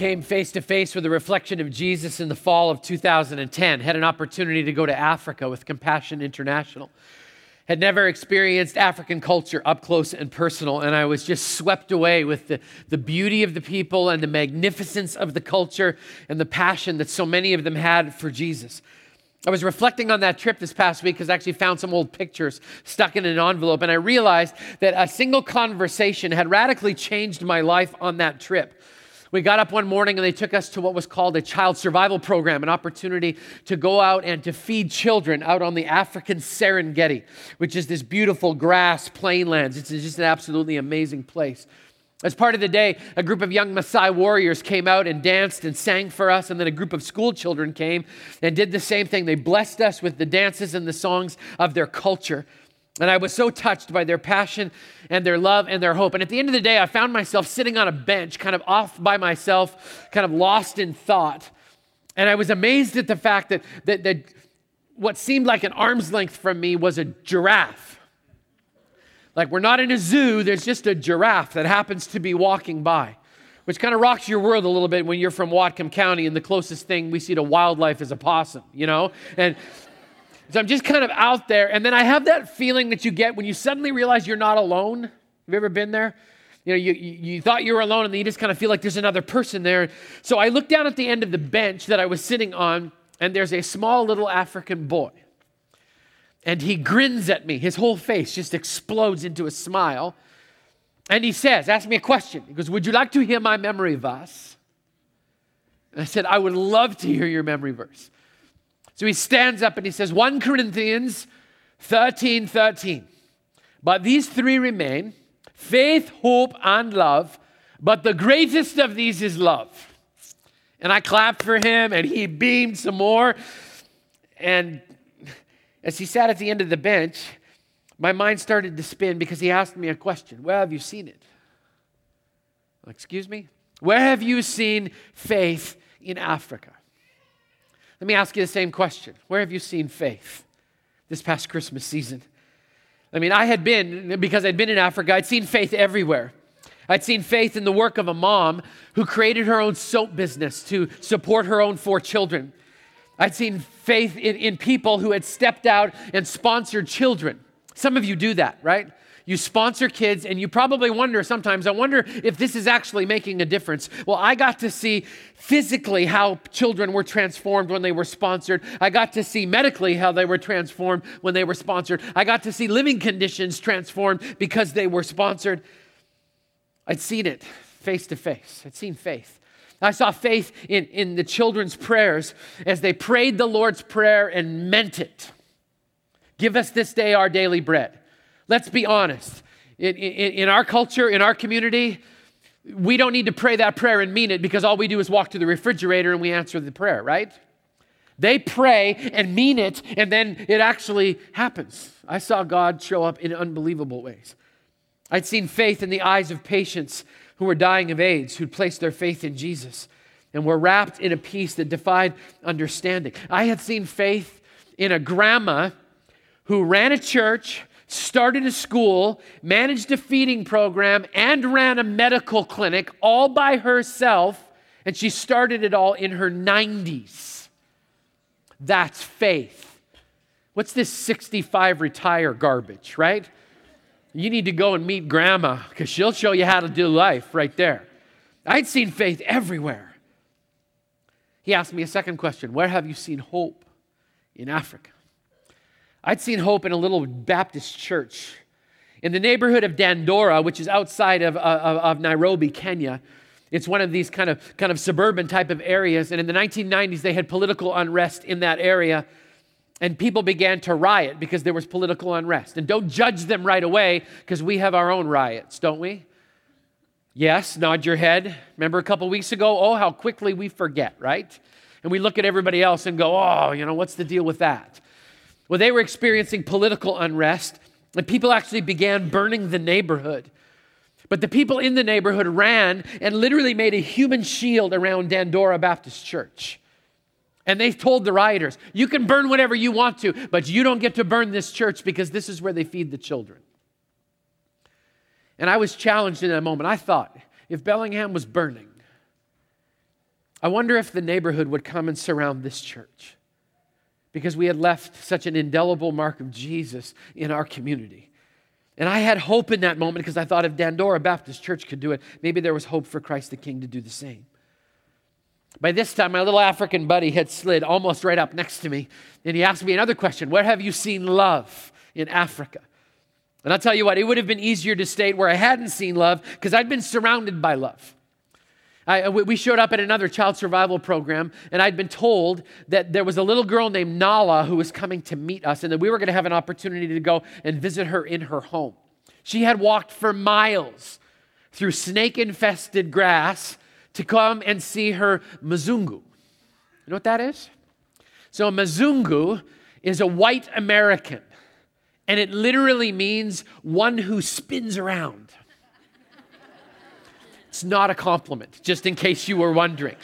came face to face with the reflection of Jesus in the fall of 2010. Had an opportunity to go to Africa with Compassion International. Had never experienced African culture up close and personal, and I was just swept away with the, the beauty of the people and the magnificence of the culture and the passion that so many of them had for Jesus. I was reflecting on that trip this past week because I actually found some old pictures stuck in an envelope, and I realized that a single conversation had radically changed my life on that trip. We got up one morning and they took us to what was called a child survival program, an opportunity to go out and to feed children out on the African Serengeti, which is this beautiful grass plainlands. It's just an absolutely amazing place. As part of the day, a group of young Maasai warriors came out and danced and sang for us, and then a group of school children came and did the same thing. They blessed us with the dances and the songs of their culture. And I was so touched by their passion and their love and their hope. And at the end of the day, I found myself sitting on a bench, kind of off by myself, kind of lost in thought. And I was amazed at the fact that, that, that what seemed like an arm's length from me was a giraffe. Like we're not in a zoo, there's just a giraffe that happens to be walking by, which kind of rocks your world a little bit when you're from Whatcom County and the closest thing we see to wildlife is a possum, you know? And so I'm just kind of out there. And then I have that feeling that you get when you suddenly realize you're not alone. Have you ever been there? You know, you, you, thought you were alone and then you just kind of feel like there's another person there. So I look down at the end of the bench that I was sitting on, and there's a small little African boy. And he grins at me. His whole face just explodes into a smile. And he says, Ask me a question. He goes, Would you like to hear my memory verse? And I said, I would love to hear your memory verse. So he stands up and he says, 1 Corinthians 13 13. But these three remain faith, hope, and love. But the greatest of these is love. And I clapped for him and he beamed some more. And as he sat at the end of the bench, my mind started to spin because he asked me a question Where have you seen it? Excuse me? Where have you seen faith in Africa? Let me ask you the same question Where have you seen faith this past Christmas season? I mean, I had been, because I'd been in Africa, I'd seen faith everywhere. I'd seen faith in the work of a mom who created her own soap business to support her own four children. I'd seen faith in, in people who had stepped out and sponsored children. Some of you do that, right? You sponsor kids, and you probably wonder sometimes, I wonder if this is actually making a difference. Well, I got to see physically how children were transformed when they were sponsored. I got to see medically how they were transformed when they were sponsored. I got to see living conditions transformed because they were sponsored. I'd seen it face to face, I'd seen faith. I saw faith in, in the children's prayers as they prayed the Lord's Prayer and meant it. Give us this day our daily bread. Let's be honest. In, in, in, our culture, in our community, we don't need to pray that prayer and mean it because all we do is walk to the refrigerator and we answer the prayer, right? They pray and mean it, and then it actually happens. I saw God show up in unbelievable ways. I'd seen faith in the eyes of patients who were dying of AIDS, who'd placed their faith in Jesus and were wrapped in a peace that defied understanding. I had seen faith in a grandma who ran a church, started a school, managed a feeding program, and ran a medical clinic all by herself, and she started it all in her 90s. That's faith. What's this 65 retire garbage, right? You need to go and meet grandma because she'll show you how to do life right there. I'd seen faith everywhere. He asked me a second question Where have you seen hope in Africa? I'd seen hope in a little Baptist church in the neighborhood of Dandora, which is outside of, uh, of, of Nairobi, Kenya. It's one of these kind of, kind of suburban type of areas. And in the 1990s, they had political unrest in that area and people began to riot because there was political unrest. And don't judge them right away because we have our own riots, don't we? Yes, nod your head. Remember a couple weeks ago? Oh, how quickly we forget, right? And we look at everybody else and go, oh, you know, what's the deal with that? Well, they were experiencing political unrest, and people actually began burning the neighborhood. But the people in the neighborhood ran and literally made a human shield around Dandora Baptist Church. And they told the rioters, You can burn whatever you want to, but you don't get to burn this church because this is where they feed the children. And I was challenged in that moment. I thought, if Bellingham was burning, I wonder if the neighborhood would come and surround this church because we had left such an indelible mark of Jesus in our community. And I had hope in that moment because I thought if Dandora Baptist Church could do it, maybe there was hope for Christ the King to do the same. By this time, my little African buddy had slid almost right up next to me, and he asked me another question Where have you seen love in Africa? And I'll tell you what, it would have been easier to state where I hadn't seen love because I'd been surrounded by love. I, uh, we showed up at another child survival program, and I'd been told that there was a little girl named Nala who was coming to meet us, and that we were going to have an opportunity to go and visit her in her home. She had walked for miles through snake infested grass to come and see her Mzungu. You know what that is? So, a Mzungu is a white American, and it literally means one who spins around. It's not a compliment, just in case you were wondering.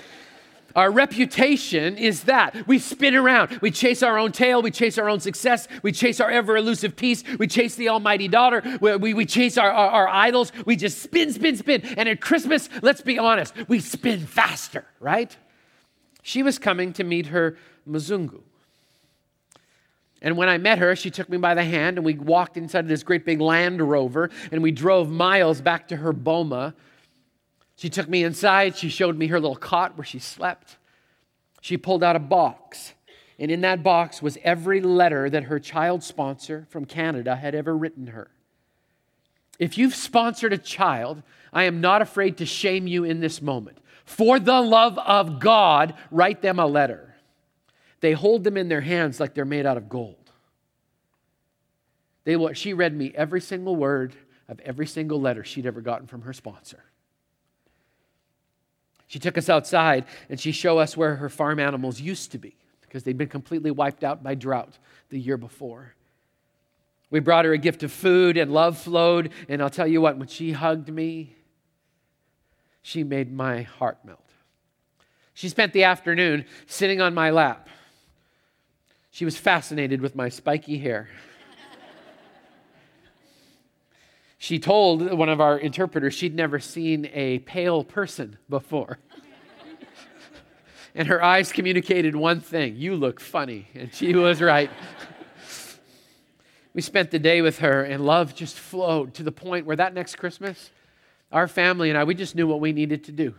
Our reputation is that we spin around. We chase our own tail. We chase our own success. We chase our ever elusive peace. We chase the almighty daughter. We, we, we chase our, our, our idols. We just spin, spin, spin. And at Christmas, let's be honest, we spin faster, right? She was coming to meet her Mzungu. And when I met her, she took me by the hand and we walked inside of this great big Land Rover and we drove miles back to her boma she took me inside. She showed me her little cot where she slept. She pulled out a box. And in that box was every letter that her child sponsor from Canada had ever written her. If you've sponsored a child, I am not afraid to shame you in this moment. For the love of God, write them a letter. They hold them in their hands like they're made out of gold. They, she read me every single word of every single letter she'd ever gotten from her sponsor. She took us outside and she showed us where her farm animals used to be because they'd been completely wiped out by drought the year before. We brought her a gift of food and love flowed. And I'll tell you what, when she hugged me, she made my heart melt. She spent the afternoon sitting on my lap. She was fascinated with my spiky hair. She told one of our interpreters she'd never seen a pale person before. and her eyes communicated one thing you look funny. And she was right. we spent the day with her, and love just flowed to the point where that next Christmas, our family and I, we just knew what we needed to do.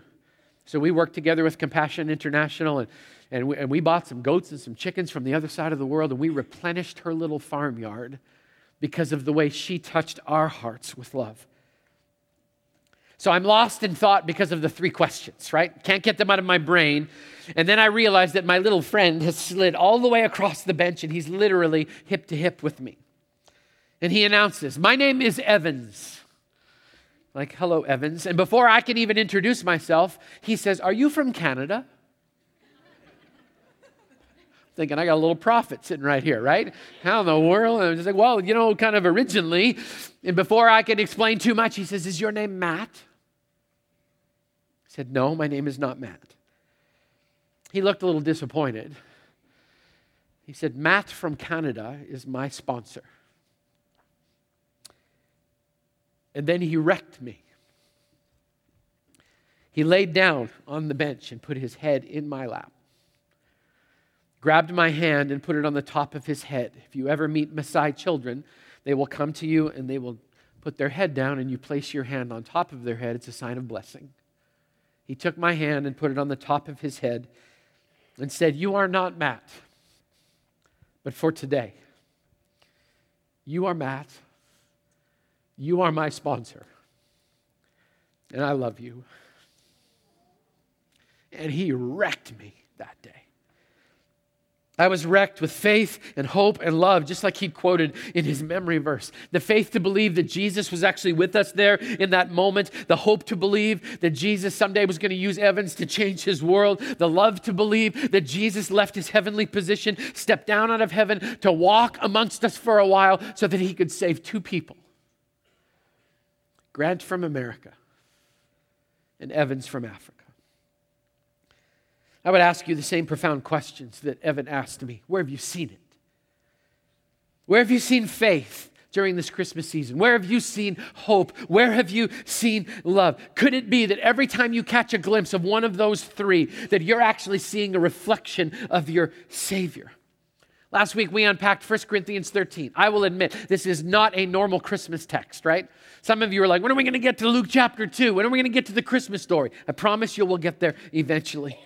So we worked together with Compassion International, and, and, we, and we bought some goats and some chickens from the other side of the world, and we replenished her little farmyard because of the way she touched our hearts with love. So I'm lost in thought because of the three questions, right? Can't get them out of my brain. And then I realize that my little friend has slid all the way across the bench and he's literally hip to hip with me. And he announces, My name is Evans. Like, hello, Evans. And before I can even introduce myself, he says, Are you from Canada? Thinking I got a little prophet sitting right here, right? How in the world? And I'm just like, well, you know, kind of originally, and before I could explain too much, he says, Is your name Matt? I said, No, my name is not Matt. He looked a little disappointed. He said, Matt from Canada is my sponsor. And then he wrecked me. He laid down on the bench and put his head in my lap grabbed my hand and put it on the top of his head. If you ever meet Maasai children, they will come to you and they will put their head down and you place your hand on top of their head. It's a sign of blessing. He took my hand and put it on the top of his head and said, You are not Matt, but for today, you are Matt. You are my sponsor. And I love you. And he wrecked me that day. I was wrecked with faith and hope and love, just like he quoted in his memory verse. The faith to believe that Jesus was actually with us there in that moment. The hope to believe that Jesus someday was going to use Evans to change his world. The love to believe that Jesus left his heavenly position, stepped down out of heaven to walk amongst us for a while so that he could save two people Grant from America and Evans from Africa. I would ask you the same profound questions that Evan asked me. Where have you seen it? Where have you seen faith during this Christmas season? Where have you seen hope? Where have you seen love? Could it be that every time you catch a glimpse of one of those three, that you're actually seeing a reflection of your Savior? Last week we unpacked 1 Corinthians 13. I will admit, this is not a normal Christmas text, right? Some of you are like, when are we going to get to Luke chapter 2? When are we going to get to the Christmas story? I promise you we'll get there eventually.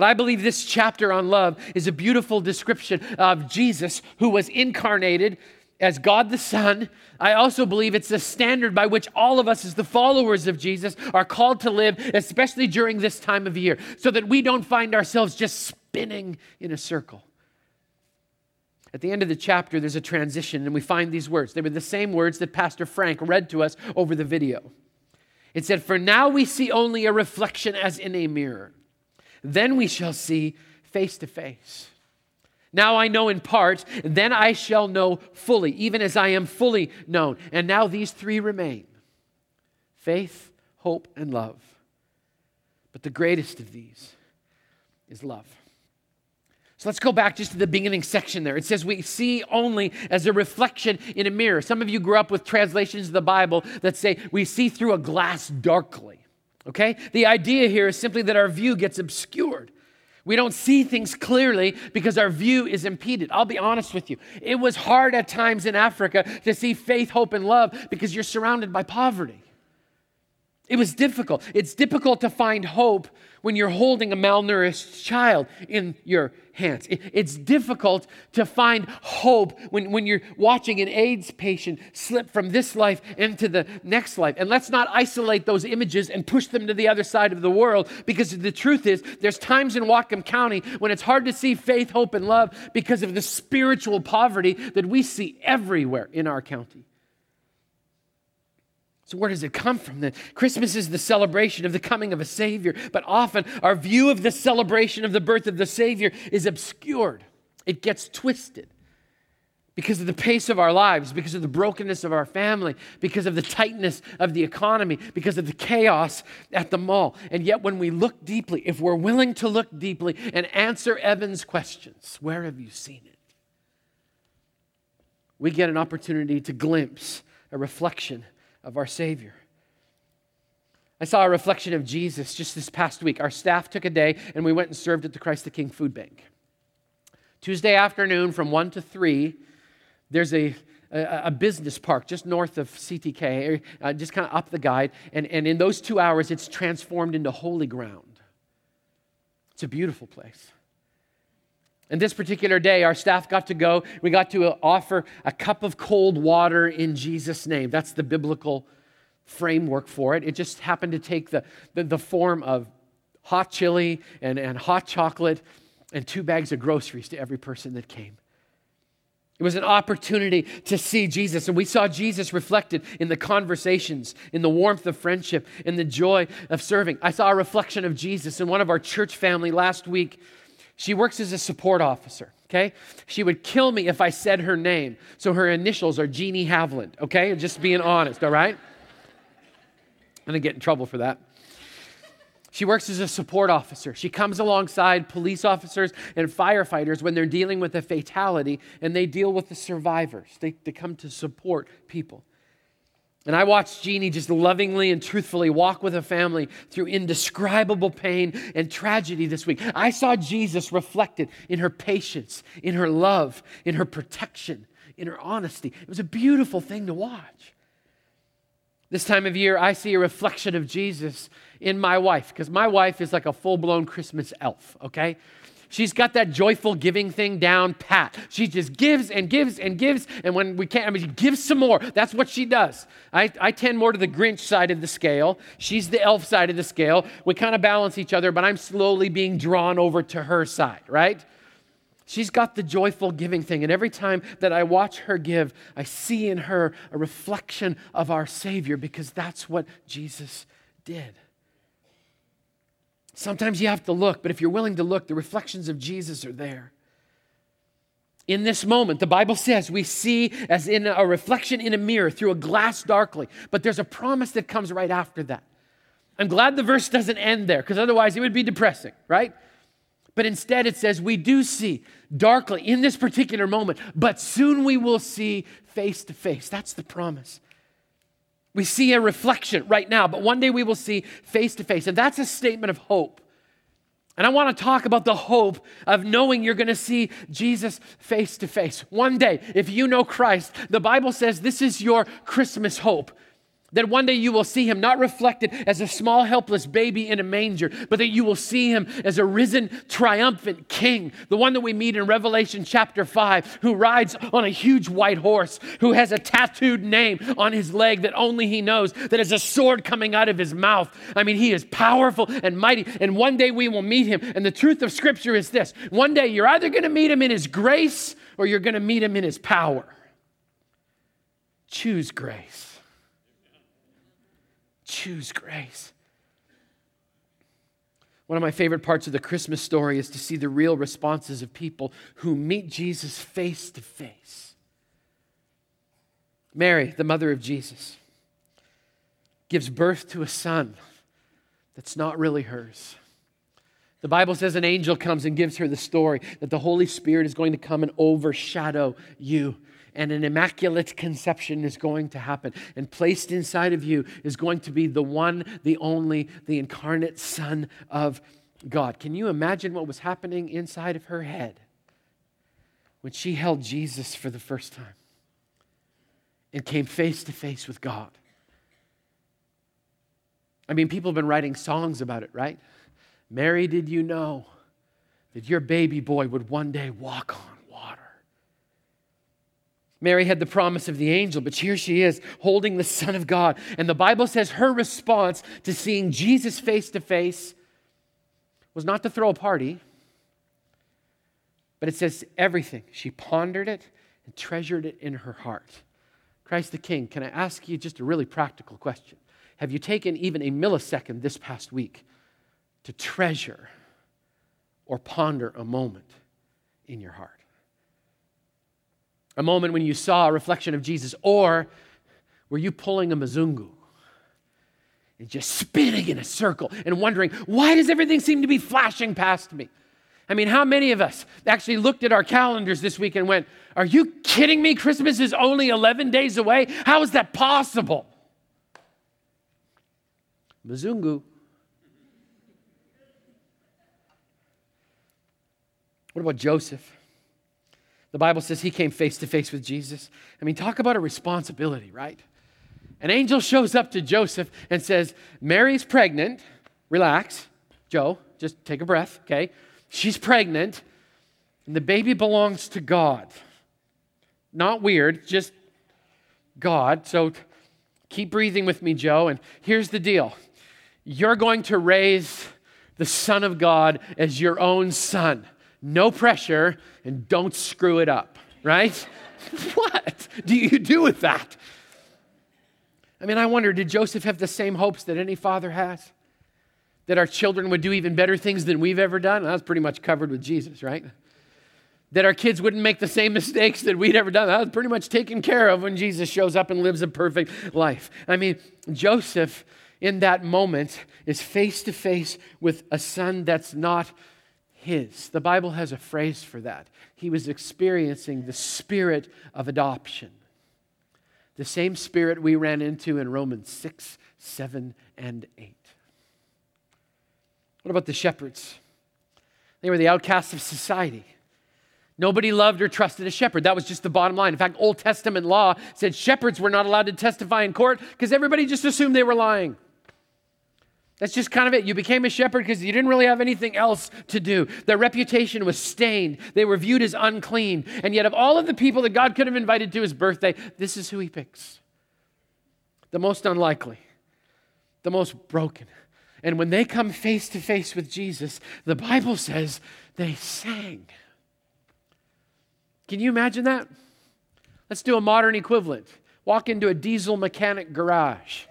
But I believe this chapter on love is a beautiful description of Jesus who was incarnated as God the Son. I also believe it's the standard by which all of us, as the followers of Jesus, are called to live, especially during this time of year, so that we don't find ourselves just spinning in a circle. At the end of the chapter, there's a transition, and we find these words. They were the same words that Pastor Frank read to us over the video. It said, For now we see only a reflection as in a mirror. Then we shall see face to face. Now I know in part, then I shall know fully, even as I am fully known. And now these three remain faith, hope, and love. But the greatest of these is love. So let's go back just to the beginning section there. It says we see only as a reflection in a mirror. Some of you grew up with translations of the Bible that say we see through a glass darkly. Okay? The idea here is simply that our view gets obscured. We don't see things clearly because our view is impeded. I'll be honest with you. It was hard at times in Africa to see faith, hope, and love because you're surrounded by poverty. It was difficult. It's difficult to find hope when you're holding a malnourished child in your hands. It's difficult to find hope when, when you're watching an AIDS patient slip from this life into the next life. And let's not isolate those images and push them to the other side of the world because the truth is, there's times in Whatcom County when it's hard to see faith, hope, and love because of the spiritual poverty that we see everywhere in our county. So, where does it come from then? Christmas is the celebration of the coming of a Savior, but often our view of the celebration of the birth of the Savior is obscured. It gets twisted because of the pace of our lives, because of the brokenness of our family, because of the tightness of the economy, because of the chaos at the mall. And yet, when we look deeply, if we're willing to look deeply and answer Evan's questions, where have you seen it? We get an opportunity to glimpse a reflection of our Savior. I saw a reflection of Jesus just this past week. Our staff took a day and we went and served at the Christ the King Food Bank. Tuesday afternoon from 1 to 3, there's a, a, business park just north of CTK, uh, just kind of up the guide. And, and in those two hours, it's transformed into holy ground. It's a beautiful place. And this particular day, our staff got to go. We got to uh, offer a cup of cold water in Jesus' name. That's the biblical framework for it. It just happened to take the, the, the form of hot chili and, and hot chocolate and two bags of groceries to every person that came. It was an opportunity to see Jesus. And we saw Jesus reflected in the conversations, in the warmth of friendship, in the joy of serving. I saw a reflection of Jesus in one of our church family last week she works as a support officer, okay? She would kill me if I said her name. So her initials are Jeannie Havland, okay? Just being honest, all right? I'm gonna get in trouble for that. She works as a support officer. She comes alongside police officers and firefighters when they're dealing with a fatality and they deal with the survivors. They, they come to support people. And I watched Jeannie just lovingly and truthfully walk with a family through indescribable pain and tragedy this week. I saw Jesus reflected in her patience, in her love, in her protection, in her honesty. It was a beautiful thing to watch. This time of year, I see a reflection of Jesus in my wife because my wife is like a full blown Christmas elf, okay? She's got that joyful giving thing down pat. She just gives and gives and gives. And when we can't, I mean, she gives some more. That's what she does. I, I tend more to the Grinch side of the scale. She's the elf side of the scale. We kind of balance each other, but I'm slowly being drawn over to her side, right? She's got the joyful giving thing. And every time that I watch her give, I see in her a reflection of our Savior because that's what Jesus did. Sometimes you have to look, but if you're willing to look, the reflections of Jesus are there. In this moment, the Bible says we see as in a reflection in a mirror through a glass darkly, but there's a promise that comes right after that. I'm glad the verse doesn't end there because otherwise it would be depressing, right? But instead, it says we do see darkly in this particular moment, but soon we will see face to face. That's the promise. We see a reflection right now, but one day we will see face to face. And that's a statement of hope. And I want to talk about the hope of knowing you're going to see Jesus face to face. One day, if you know Christ, the Bible says this is your Christmas hope. That one day you will see him not reflected as a small, helpless baby in a manger, but that you will see him as a risen, triumphant king, the one that we meet in Revelation chapter 5, who rides on a huge white horse, who has a tattooed name on his leg that only he knows, that has a sword coming out of his mouth. I mean, he is powerful and mighty, and one day we will meet him. And the truth of Scripture is this one day you're either going to meet him in his grace or you're going to meet him in his power. Choose grace choose grace. One of my favorite parts of the Christmas story is to see the real responses of people who meet Jesus face to face. Mary, the mother of Jesus, gives birth to a son that's not really hers. The Bible says an angel comes and gives her the story that the Holy Spirit is going to come and overshadow you and an immaculate conception is going to happen. And placed inside of you is going to be the one, the only, the incarnate Son of God. Can you imagine what was happening inside of her head when she held Jesus for the first time and came face to face with God? I mean, people have been writing songs about it, right? Mary, did you know that your baby boy would one day walk on water? Mary had the promise of the angel, but here she is holding the Son of God. And the Bible says her response to seeing Jesus face to face was not to throw a party, but it says everything. She pondered it and treasured it in her heart. Christ the King, can I ask you just a really practical question? Have you taken even a millisecond this past week to treasure or ponder a moment in your heart? a moment when you saw a reflection of Jesus? Or were you pulling a Mzungu and just spinning in a circle and wondering, why does everything seem to be flashing past me? I mean, how many of us actually looked at our calendars this week and went, Are you kidding me? Christmas is only 11 days away? How is that possible? Mzungu. What about Joseph? The Bible says he came face to face with Jesus. I mean, talk about a responsibility, right? An angel shows up to Joseph and says, Mary's pregnant. Relax, Joe, just take a breath, okay? She's pregnant, and the baby belongs to God. Not weird, just God. So keep breathing with me, Joe. And here's the deal you're going to raise the Son of God as your own son no pressure, and don't screw it up, right? what do you do with that? I mean, I wonder did Joseph have the same hopes that any father has? That our children would do even better things than we've ever done? That was pretty much covered with Jesus, right? That our kids wouldn't make the same mistakes that we'd ever done. That was pretty much taken care of when Jesus shows up and lives a perfect life. I mean, Joseph in that moment is face to face with a son that's not his. The Bible has a phrase for that. He was experiencing the spirit of adoption. The same spirit we ran into in Romans 6, 7, and 8. What about the shepherds? They were the outcasts of society. Nobody loved or trusted a shepherd. That was just the bottom line. In fact, Old Testament law said shepherds were not allowed to testify in court because everybody just assumed they were lying. That's just kind of it. You became a shepherd because you didn't really have anything else to do. Their reputation was stained. They were viewed as unclean. And yet, of all of the people that God could have invited to his birthday, this is who he picks the most unlikely, the most broken. And when they come face to face with Jesus, the Bible says they sang. Can you imagine that? Let's do a modern equivalent. Walk into a diesel mechanic garage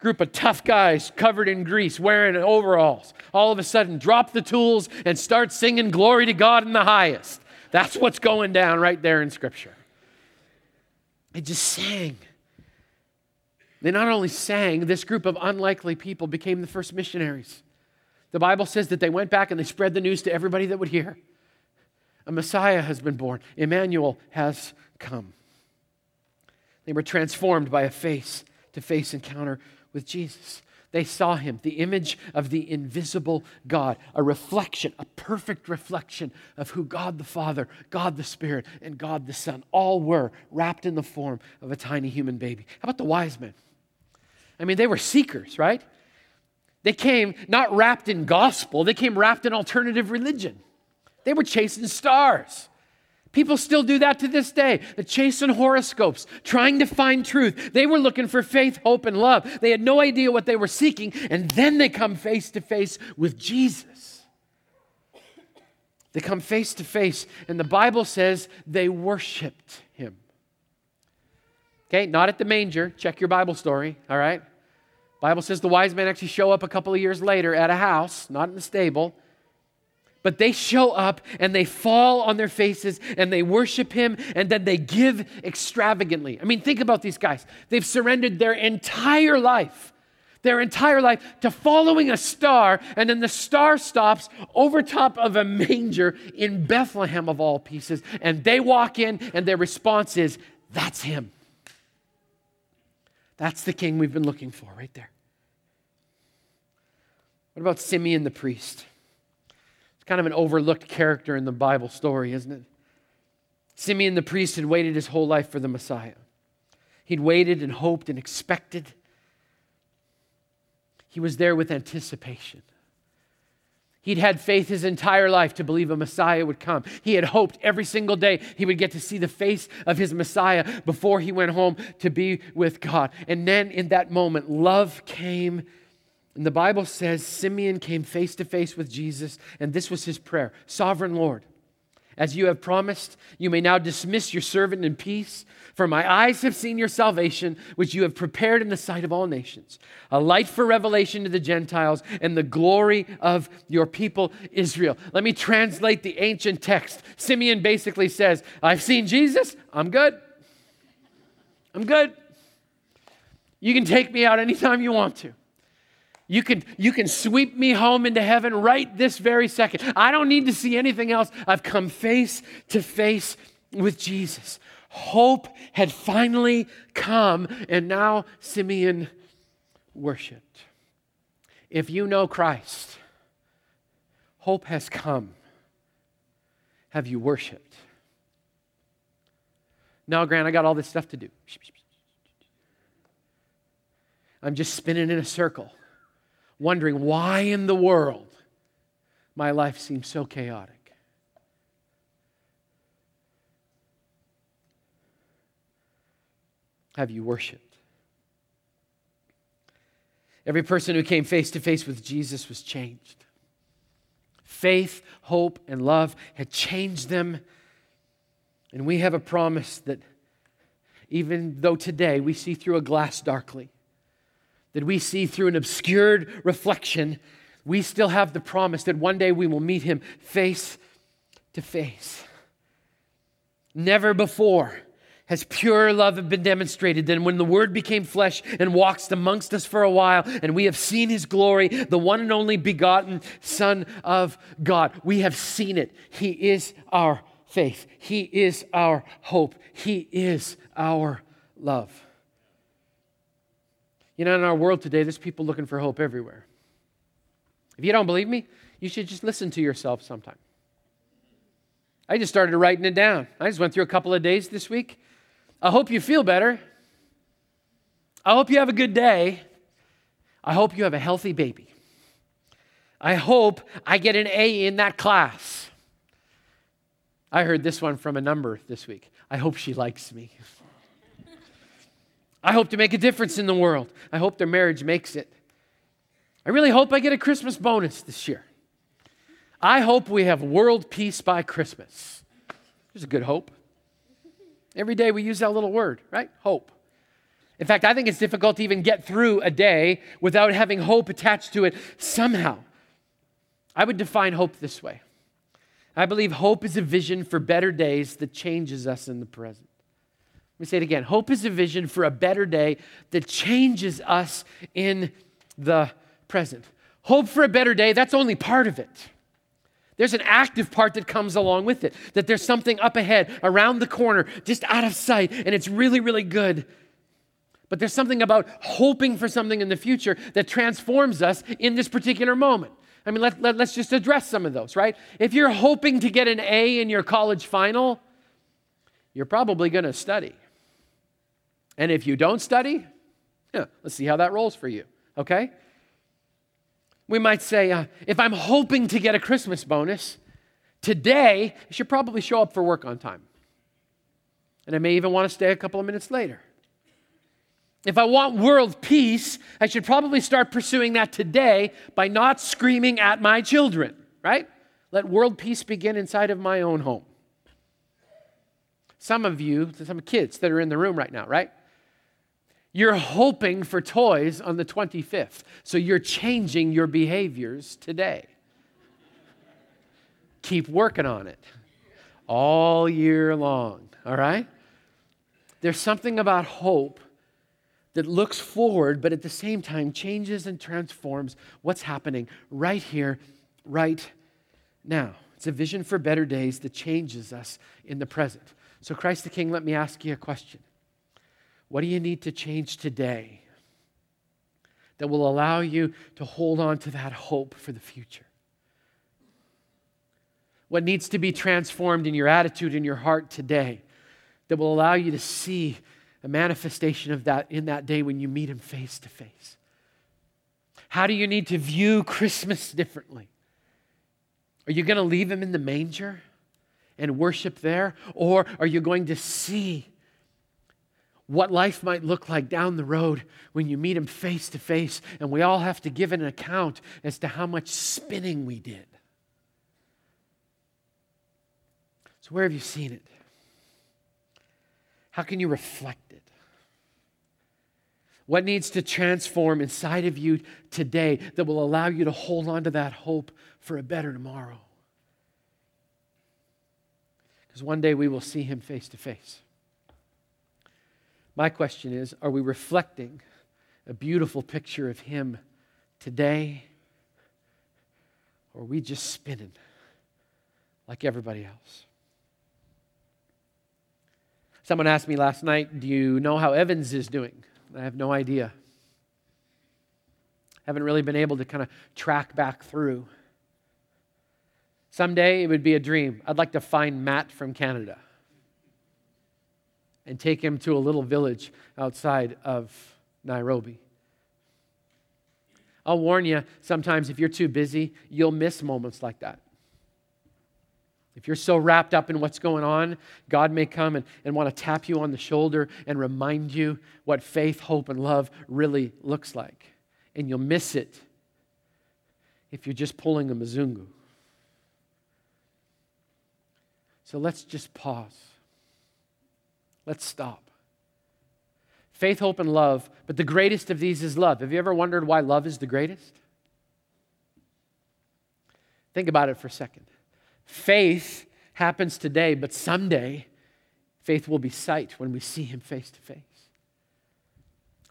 group of tough guys covered in grease, wearing overalls, all of a sudden drop the tools and start singing glory to God in the highest. That's what's going down right there in Scripture. They just sang. They not only sang, this group of unlikely people became the first missionaries. The Bible says that they went back and they spread the news to everybody that would hear. A Messiah has been born, Emmanuel has come. They were transformed by a face to face encounter with Jesus. They saw him, the image of the invisible God, a reflection, a perfect reflection of who God the Father, God the Spirit, and God the Son all were, wrapped in the form of a tiny human baby. How about the wise men? I mean, they were seekers, right? They came not wrapped in gospel, they came wrapped in alternative religion. They were chasing stars. People still do that to this day. The chasing horoscopes, trying to find truth. They were looking for faith, hope, and love. They had no idea what they were seeking, and then they come face to face with Jesus. They come face to face, and the Bible says they worshiped him. Okay, not at the manger. Check your Bible story, all right? Bible says the wise men actually show up a couple of years later at a house, not in the stable. But they show up and they fall on their faces and they worship him and then they give extravagantly. I mean, think about these guys. They've surrendered their entire life, their entire life to following a star, and then the star stops over top of a manger in Bethlehem, of all pieces. And they walk in and their response is, That's him. That's the king we've been looking for right there. What about Simeon the priest? Kind of an overlooked character in the Bible story, isn't it? Simeon the priest had waited his whole life for the Messiah. He'd waited and hoped and expected. He was there with anticipation. He'd had faith his entire life to believe a Messiah would come. He had hoped every single day he would get to see the face of his Messiah before he went home to be with God. And then in that moment, love came and the Bible says Simeon came face to face with Jesus, and this was his prayer Sovereign Lord, as you have promised, you may now dismiss your servant in peace. For my eyes have seen your salvation, which you have prepared in the sight of all nations, a light for revelation to the Gentiles and the glory of your people Israel. Let me translate the ancient text. Simeon basically says, I've seen Jesus, I'm good. I'm good. You can take me out anytime you want to. You can, you can sweep me home into heaven right this very second. I don't need to see anything else. I've come face to face with Jesus. Hope had finally come, and now Simeon worshiped. If you know Christ, hope has come. Have you worshiped? No, Grant, I got all this stuff to do. I'm just spinning in a circle wondering why in the world my life seems so chaotic. Have you worshiped? Every person who came face to face with Jesus was changed. Faith, hope, and love had changed them. And we have a promise that even though today we see through a glass darkly, that we see through an obscured reflection, we still have the promise that one day we will meet him face to face. Never before has pure love been demonstrated than when the Word became flesh and walked amongst us for a while, and we have seen His glory, the one and only begotten Son of God. We have seen it. He is our faith, He is our hope, He is our love. You know, in our world today, there's people looking for hope everywhere. If you don't believe me, you should just listen to yourself sometime. I just started writing it down. I just went through a couple of days this week. I hope you feel better. I hope you have a good day. I hope you have a healthy baby. I hope I get an A in that class. I heard this one from a number this week. I hope she likes me. I hope to make a difference in the world. I hope their marriage makes it. I really hope I get a Christmas bonus this year. I hope we have world peace by Christmas. There's a good hope. Every day we use that little word, right? Hope. In fact, I think it's difficult to even get through a day without having hope attached to it somehow. I would define hope this way I believe hope is a vision for better days that changes us in the present. Let me say it again. Hope is a vision for a better day that changes us in the present. Hope for a better day, that's only part of it. There's an active part that comes along with it, that there's something up ahead, around the corner, just out of sight, and it's really, really good. But there's something about hoping for something in the future that transforms us in this particular moment. I mean, let, let, us just address some of those, right? If you're hoping to get an A in your college final, you're probably going to study. And if you don't study, yeah, let's see how that rolls for you, okay? We might say, uh, if I'm hoping to get a Christmas bonus, today I should probably show up for work on time. And I may even want to stay a couple of minutes later. If I want world peace, I should probably start pursuing that today by not screaming at my children, right? Let world peace begin inside of my own home. Some of you, some kids that are in the room right now, right? You're hoping for toys on the 25th, so you're changing your behaviors today. Keep working on it all year long, all right? There's something about hope that looks forward, but at the same time changes and transforms what's happening right here, right now. It's a vision for better days that changes us in the present. So, Christ the King, let me ask you a question. What do you need to change today that will allow you to hold on to that hope for the future? What needs to be transformed in your attitude, in your heart today that will allow you to see a manifestation of that in that day when you meet Him face to face? How do you need to view Christmas differently? Are you going to leave Him in the manger and worship there? Or are you going to see what life might look like down the road when you meet Him face to face and we all have to give an account as to how much spinning we did? So, where have you seen it? How can you reflect it? What needs to transform inside of you today that will allow you to hold on to that hope for a better tomorrow? Because one day we will see him face to face. My question is are we reflecting a beautiful picture of him today? Or are we just spinning like everybody else? Someone asked me last night, Do you know how Evans is doing? I have no idea. Haven't really been able to kind of track back through. Someday it would be a dream. I'd like to find Matt from Canada and take him to a little village outside of Nairobi. I'll warn you, sometimes if you're too busy, you'll miss moments like that. If you're so wrapped up in what's going on, God may come and, and want to tap you on the shoulder and remind you what faith, hope, and love really looks like. And you'll miss it if you're just pulling a Mzungu. So let's just pause. Let's stop. Faith, hope, and love, but the greatest of these is love. Have you ever wondered why love is the greatest? Think about it for a second. Faith happens today, but someday faith will be sight when we see him face to face.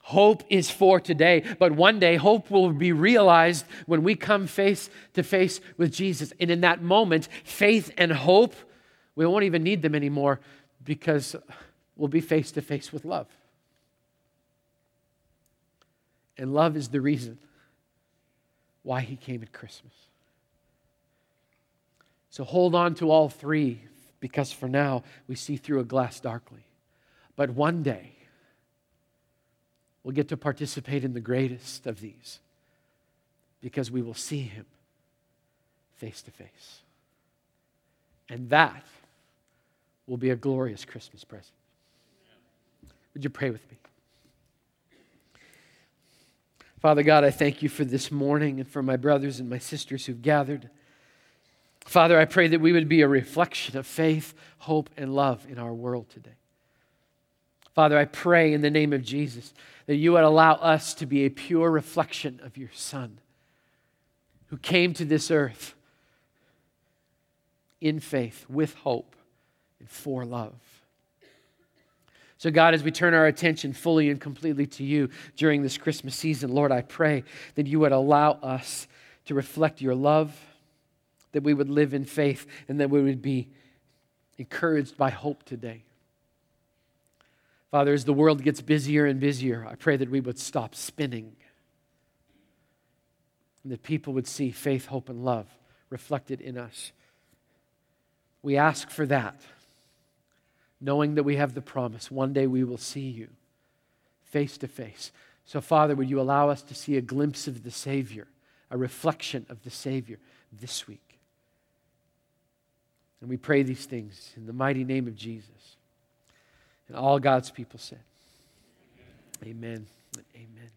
Hope is for today, but one day hope will be realized when we come face to face with Jesus. And in that moment, faith and hope, we won't even need them anymore because we'll be face to face with love. And love is the reason why he came at Christmas. So hold on to all three because for now we see through a glass darkly. But one day we'll get to participate in the greatest of these because we will see him face to face. And that will be a glorious Christmas present. Would you pray with me? Father God, I thank you for this morning and for my brothers and my sisters who've gathered. Father, I pray that we would be a reflection of faith, hope, and love in our world today. Father, I pray in the name of Jesus that you would allow us to be a pure reflection of your Son who came to this earth in faith, with hope, and for love. So, God, as we turn our attention fully and completely to you during this Christmas season, Lord, I pray that you would allow us to reflect your love, that we would live in faith, and that we would be encouraged by hope today. Father, as the world gets busier and busier, I pray that we would stop spinning and that people would see faith, hope, and love reflected in us. We ask for that, knowing that we have the promise one day we will see you face to face. So, Father, would you allow us to see a glimpse of the Savior, a reflection of the Savior this week? And we pray these things in the mighty name of Jesus. And all God's people said, Amen. Amen.